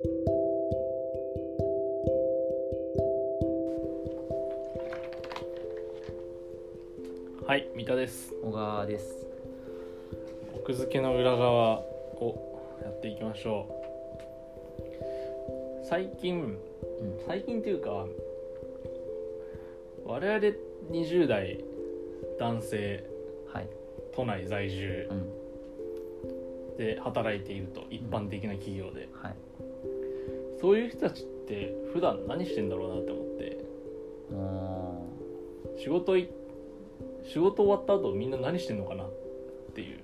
はい三田です。小川です。奥付けの裏側をやっていきましょう。最近うん。最近っていうか我々20代男性はい。都内在住うん。で働いていると一般的な企業で。はいそういう人たちって普段何してんだろうなって思って。も仕事い仕事終わった後みんな何してんのかなっていう。う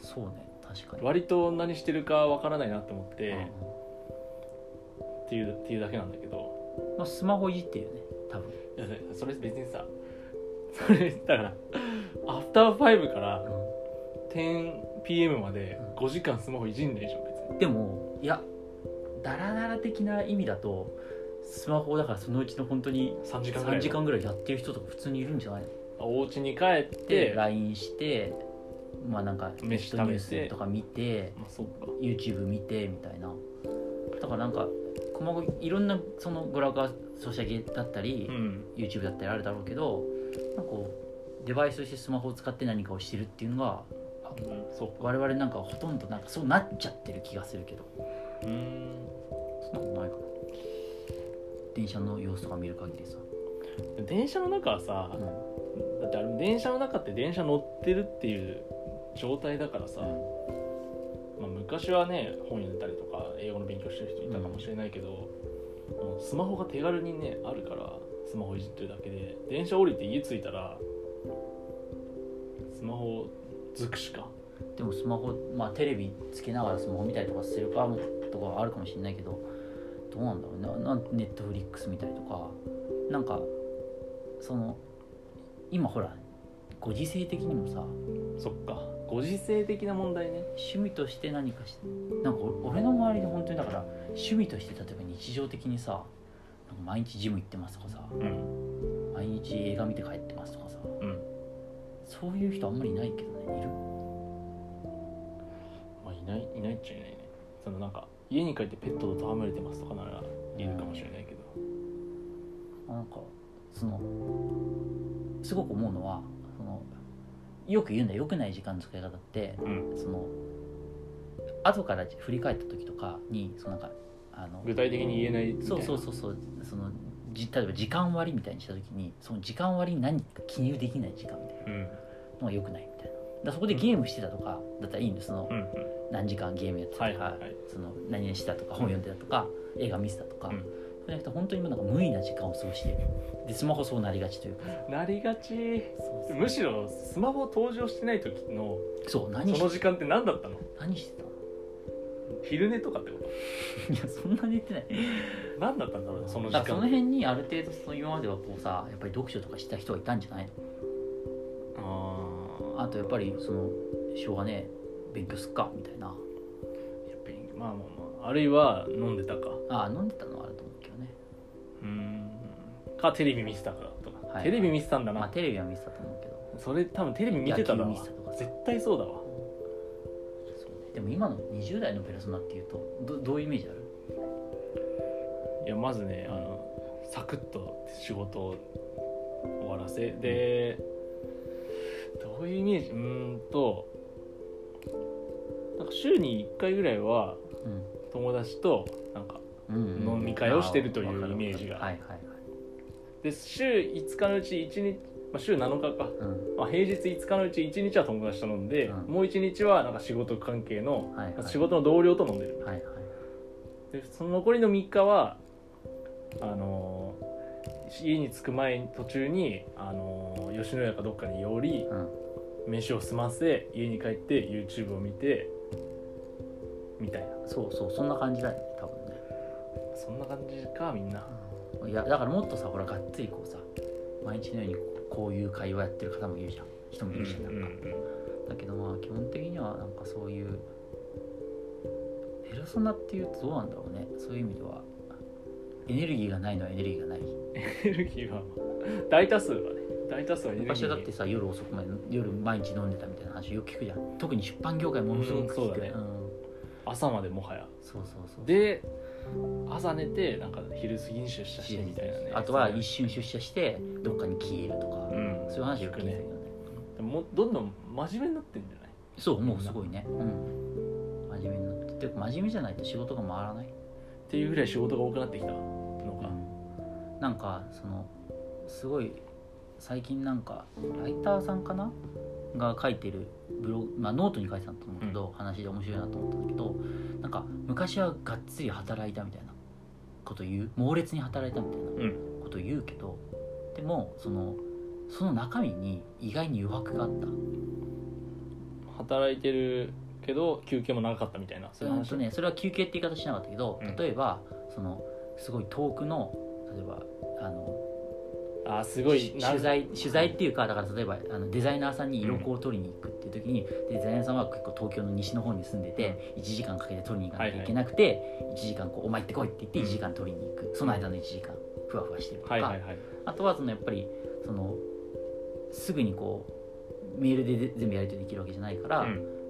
そうね確かに。割と何してるかわからないなって思って、うん。っていうっていうだけなんだけど。まあ、スマホいじってるよね多分。いやそれ別にさ それだからアフターファイブから 10pm まで5時間スマホいじんねえじゃん別に。でもいやダラダラ的な意味だとスマホだからそのうちの本当に3時間ぐらい3時間ぐらいやってる人とか普通にいるんじゃないの？お家に帰っでて LINE してまあなんかネット飯食べてニュースとか見てまあそっか。YouTube 見てみたいな。だからなんか細かいいろんなそのグラフがソシャゲだったり、うん。YouTube だったりあるだろうけどなんかこうデバイスとしてスマホを使って何かをしてるっていうのがうんそうか。我々なんかほとんどなんかそうなっちゃってる気がするけどうーん。そんなことないかな。電車の様子とか見る限りさ、電車の中はさうんだってあれ電車の中って電車乗ってるっていう状態だからさ、まあ、昔はね本読んでたりとか英語の勉強してる人いたかもしれないけど、もうスマホが手軽にねあるからスマホいじってるだけで電車降りて家着いたらスマホ尽くしか。でもスマホまあテレビつけながらスマホ見たりとかするかとかあるかもしれないけどどうなんだろうね。なネットフリックス見たりとかなんかその今ほらご時世的にもさそっか。ご時世的な問題ね。趣味として何かしなんかお俺の周りで本当にだから趣味として例えば日常的にさ毎日ジム行ってますとかさうん。毎日映画見て帰ってますとかさうん。そういう人あんまりいないけどねいるまあいないいないっちゃいないねそのなんか家に帰ってペットと戯れてますとかならいるかもしれないけど。なんかそのすごく思うのはそのよく言うんだよ。良くない時間の使い方って。うん。その後から振り返った時とかにそのなんかあの具体的に言えないみたいな。そうそうそうそう。そのじ例えば時間割みたいにした時にその時間割に何か記入できない時間みたいなうん。のが良くないみたいなだそこでゲームしてたとかだったらいいんですそのうんうん。何時間ゲームやってたとか、はいはいはい。その何々してたとか本読んでたとか、映画見てたとか、うん。そうじゃなくて本当に今なんか無意な時間を過ごしている。でスマホそうなりがちというか。なりがち。むしろスマホ登場してない時のそう何しその時間って何だったの？何してたの？昼寝とかってこと？いやそんなに言ってない。何だったんだろうねその時だからその間辺にある程度その今まではこうさやっぱり読書とかした人がいたんじゃないの？ああとやっぱりそのしょうがねえ勉強すっかみたいな。ーやっぱりまあまあまああるいは飲んでたか。ああ飲んでたのはあると思うけどね。うーん。かテレビ見てたからとか、はいテレビ見てたんだな、まあテレビは見てたと思うけど。それ多分テレビ見てただわ絶対そうだわ。そうね。でも今の20代のペルソナっていうとどどういうイメージある？いやまずねあのサクッと仕事を終わらせでどういうイメージ。うーんと。なんか週に1回ぐらいはうん友達となんか飲み会をしてるというイメージが。はいはいはい。で週5日のうち1日、まあ、週7日か、うん。まあ、平日5日のうち1日は友達と飲んで、うん。もう1日はなんか仕事関係の、はいはい。仕事の同僚と飲んでる。はいはい。でその残りの3日はあのー家に着く前途中に、あのー吉野家かどっかに寄りうん飯を済ませ家に帰って YouTube を見てみたいな。そうそうそんな感じだよね多分ね。そんな感じかみんな、いやだからもっとさほらがっつりこうさ毎日のようにこういう会話やってる方もいるじゃん。人もいるしなんか、だけどまあ基本的にはなんかそういうペルソナっていうとどうなんだろうね。そういう意味ではエネルギーがないのはエネルギーがない。エネルギーは大多数はね大多数はエネルギー。昔はだってさ夜遅くまで夜毎日飲んでたみたいな話よく聞くじゃん。特に出版業界ものすごく聞く、うんそうだね。ん。朝までもはや。そうそうそうで朝寝てなんか昼過ぎに出社してみたいなねあとは一瞬出社してどっかに消えるとか、うんそういう話よく聞いたけどね。でもどんどん真面目になってんじゃない？そうもうすごいね。うん。真面目になって。て真面目じゃないと仕事が回らないっていうぐらい仕事が多くなってきたのか。なんかそのすごい最近なんかライターさんかな？が書いてるブログ、まあ、ノートに書いてたと思うけど、話で面白いなと思ったんだけどなんか昔はがっつり働いたみたいなこと言う？猛烈に働いたみたいなうん。こと言うけどでもそのその中身に意外に余白があった。働いてるけど休憩も長かったみたいなそういう話ねそれは休憩って言い方しなかったけどうん。例えばそのすごい遠くの例えばあのあすごいし取材取材っていうかだから例えばあのデザイナーさんに色子を取りに行くっていう時に、デザイナーさんは結構東京の西の方に住んでて1時間かけて取りに行かなきゃいけなくて、1時間こう「お前行ってこい」って言って1時間取りに行く、その間の1時間ふわふわしてるとか、はいはいはい。あとはそのやっぱりそのすぐにこうメールで全部やり取りできるわけじゃないから、うん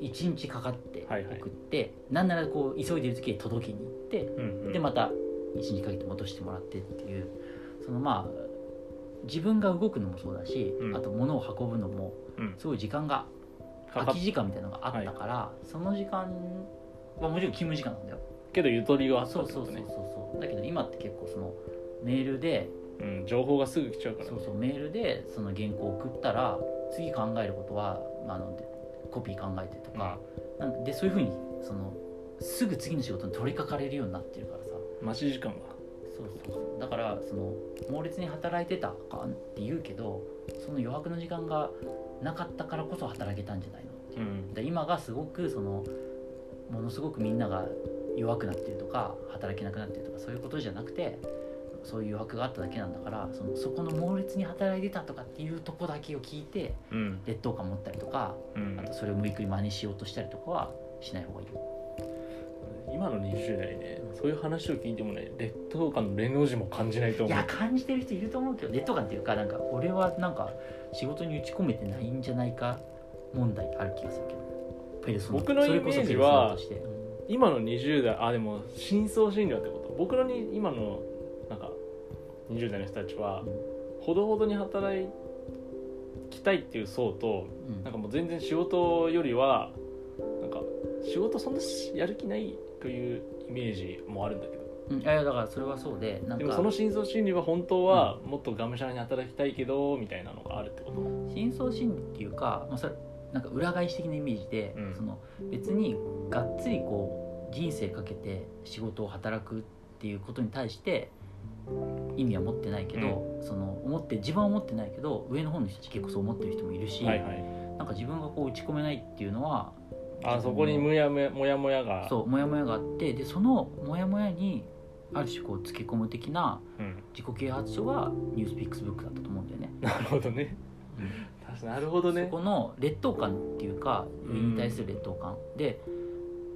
1日かかってはいはい。送って、なんならこう急いでる時に届けに行って、うんうん。でまた1日かけて戻してもらってっていうそのまあ自分が動くのもそうだし、うん。あと物を運ぶのもうん。すごい時間がかかっ空き時間みたいなのがあったから、その時間はもちろん勤務時間なんだよ。けどゆとりがあったそうそうそうってことねそう。だけど今って結構そのメールでうん情報がすぐ来ちゃうからそうそうメールでその原稿を送ったら次考えることは、まあ、あのでコピー考えてとか,、なんでそういうふうにそのすぐ次の仕事に取り掛かれるようになってるからさ。待ち時間が。そうそうそう。だからその猛烈に働いてたかって言うけどその余白の時間がなかったからこそ働けたんじゃないのっていう。うん。で今がすごくそのものすごくみんなが弱くなってるとか働けなくなってるとかそういうことじゃなくてそういう余白があっただけなんだからそのそこの猛烈に働いてたとかっていうとこだけを聞いてうん。劣等感持ったりとかうん。あとそれを無理くり真似しようとしたりとかはしない方がいい。今の20代ねそういう話を聞いてもね劣等感の連の字も感じないとい思う。や感じてる人いると思うけど劣等感っていうかなんか俺はなんか仕事に打ち込めてないんじゃないか問題ある気がするけど。僕のイメージはうん。今の20代あでも深層心理はってこと。僕のに今の20代の人たちはほどほどに働きたいっていう層とうん。なんかもう全然仕事よりはなんか仕事そんなやる気ないというイメージもあるんだけど。うん。いやだからそれはそうででもその深層心理は本当はもっとがむしゃらに働きたいけどみたいなのがあるってこと。深層心理っていうか、まあ、それなんか裏返し的なイメージで、うん。その別にがっつりこう人生かけて仕事を働くっていうことに対して意味は持ってないけど、その思って自分は思ってないけど上の方の人たち結構そう思ってる人もいるし、はいはい。なんか自分がこう打ち込めないっていうのはあそこにむやむやもやもやが。そうモヤモヤがあってでそのモヤモヤにある種こうつけ込む的なうん、自己啓発書がニュースピックスブックだったと思うんだよね。なるほどね。確かになるほどね。そこの劣等感っていうかうん。上に対する劣等感、で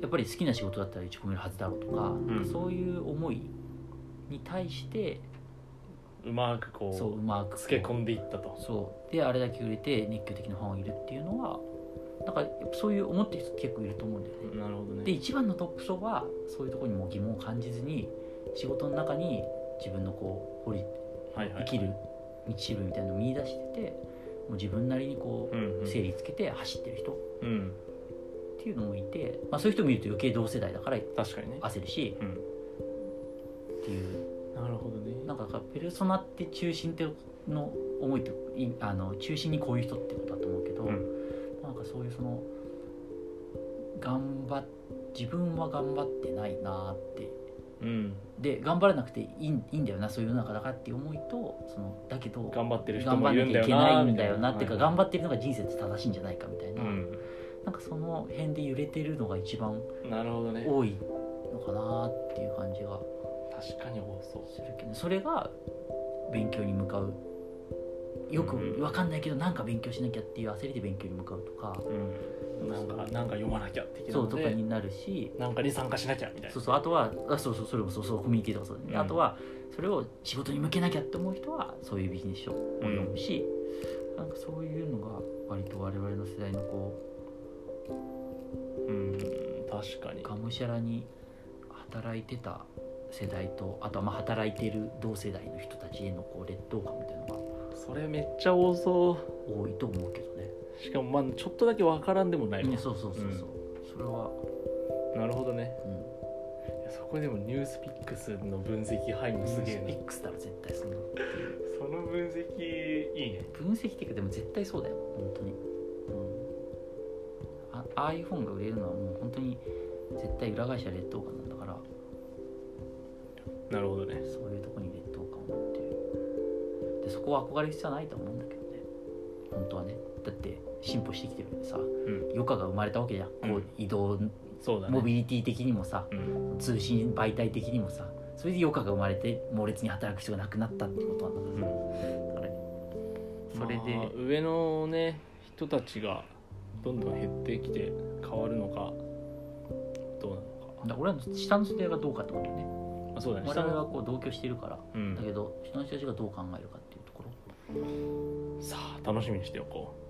やっぱり好きな仕事だったら打ち込めるはずだろうとか,、ん。そういう思いに対してうまくこそううまくつけ込んでいったと。そう。であれだけ売れて熱狂的なファンがいるっていうのはなんかそういう思ってる人結構いると思うんだよね。なるほどね。で一番のトップ層はそういうところにも疑問を感じずに仕事の中に自分のこう掘りはいはい生きる道しるべみたいなのを見出しててもう自分なりにこうんううん。整理つけて走ってる人っうん。ていうのもいて、まあ、そういう人を見ると余計同世代だから確かにね。焦るしうんっていう。なるほどね。なんかペルソナって中心っての思いといあの中心にこういう人ってことだと思うけど、うん。なんかそういうその頑張っ自分は頑張ってないなって。うん。で頑張らなくていいいいんだよなそういう世の中だからって思いとそのだけど頑張ってる人頑張もいるんだよらな。きゃいけないなんだよなっていうか、はい頑張ってるのが人生って正しいんじゃないかみたいな、うん。なんかその辺で揺れてるのが一番なるほどね。多いのかなっていう感じが確かに多そう。するけどそれが勉強に向かう。よくうん。分かんないけどなんか勉強しなきゃっていう焦りで勉強に向かうとか、うん。なんかなんか読まなきゃ的なそうとかになるし。なんかに参加しなきゃみたいな。そうそうあとはあそうそうそれもそうそうコミュニティとかそう。だね、うん。あとはそれを仕事に向けなきゃって思う人はそういうビジネス書を読むし、なんかそういうのが割と我々の世代のこうん確かに。がむしゃらに働いてた世代とあとはまあ働いてる同世代の人たちへのこう劣等感みたいなのがそれめっちゃ多そ多いと思うけどね。うしかもまあちょっとだけわからんでもないわねそうそうそうそう、それは、なるほどね。うん、そこでもニュースピックスの分析入るのすげえスピなックスだろ絶対そんなその分析。いいね。分析っていうかでも絶対そうだよ。本当に、うん、あああいう本が売れるのはもう本当に絶対裏会社劣等感ななるほどね。そういうとこに劣等感を持ってる。でそこは憧れる必要はないと思うんだけどね。本当はね。だって進歩してきてるんでさうん。余暇が生まれたわけじゃん、うん。こう移動そうだね。モビリティ的にもさうん。通信媒体的にもさそれで余暇が生まれて猛烈に働く必要がなくなったってことなんだからそれで、まあ上のね人たちがどんどん減ってきて変わるのかどうなのか。俺らの下の世代がどうかってことねあそうだね。我々はこう同居してるから、うん。だけど下の人たちがどう考えるかっていうところ。さあ楽しみにしておこう